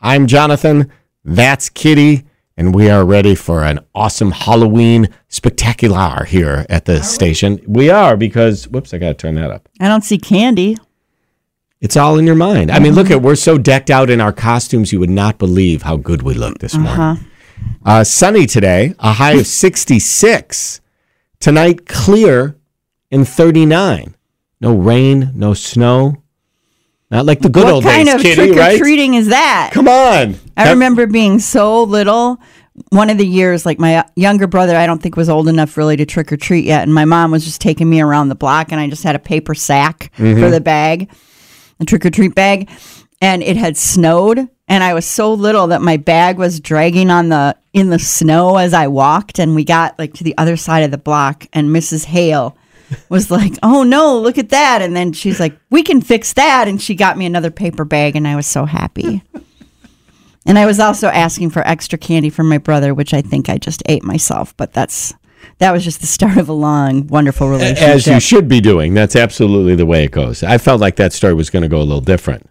I'm Jonathan. That's Kitty. And we are ready for an awesome Halloween spectacular here at the station. We are because, whoops, I got to turn that up. I don't see candy. It's all in your mind. I mean, look at we're so decked out in our costumes, you would not believe how good we look this morning. Uh, sunny today, a high of 66. Tonight, clear and 39. No rain, no snow. Not like the good what old kind of Kitty, trick or right? treating is that? Come on. I That- remember being so little. One of the years, like my younger brother, I don't think was old enough really to trick or treat yet, and my mom was just taking me around the block, and I just had a paper sack Mm-hmm. for the bag, a trick or treat bag, and it had snowed, and I was so little that my bag was dragging on the in the snow as I walked, and we got like to the other side of the block, and Mrs. Hale was like, "Oh no, look at that!" And then she's like, "We can fix that," and she got me another paper bag, and I was so happy. And I was also asking for extra candy from my brother, which I think I just ate myself. But that's that was just the start of a long, wonderful relationship. As you should be doing. That's absolutely the way it goes. I felt like that story was going to go a little different.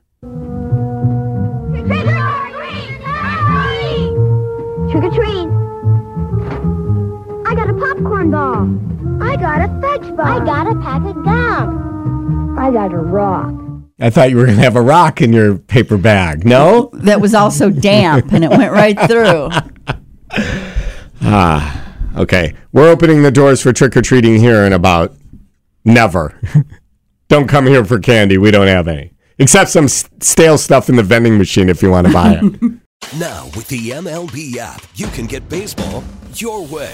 Got a popcorn ball. I got a fudge ball. I got a pack of gum. I got a rock. I thought you were going to have a rock in your paper bag. No? that was also damp, and it went right through. Ah, okay. We're opening the doors for trick or treating here in about never. don't come here for candy. We don't have any. Except some stale stuff in the vending machine if you want to buy it. Now, with the MLB app, you can get baseball your way.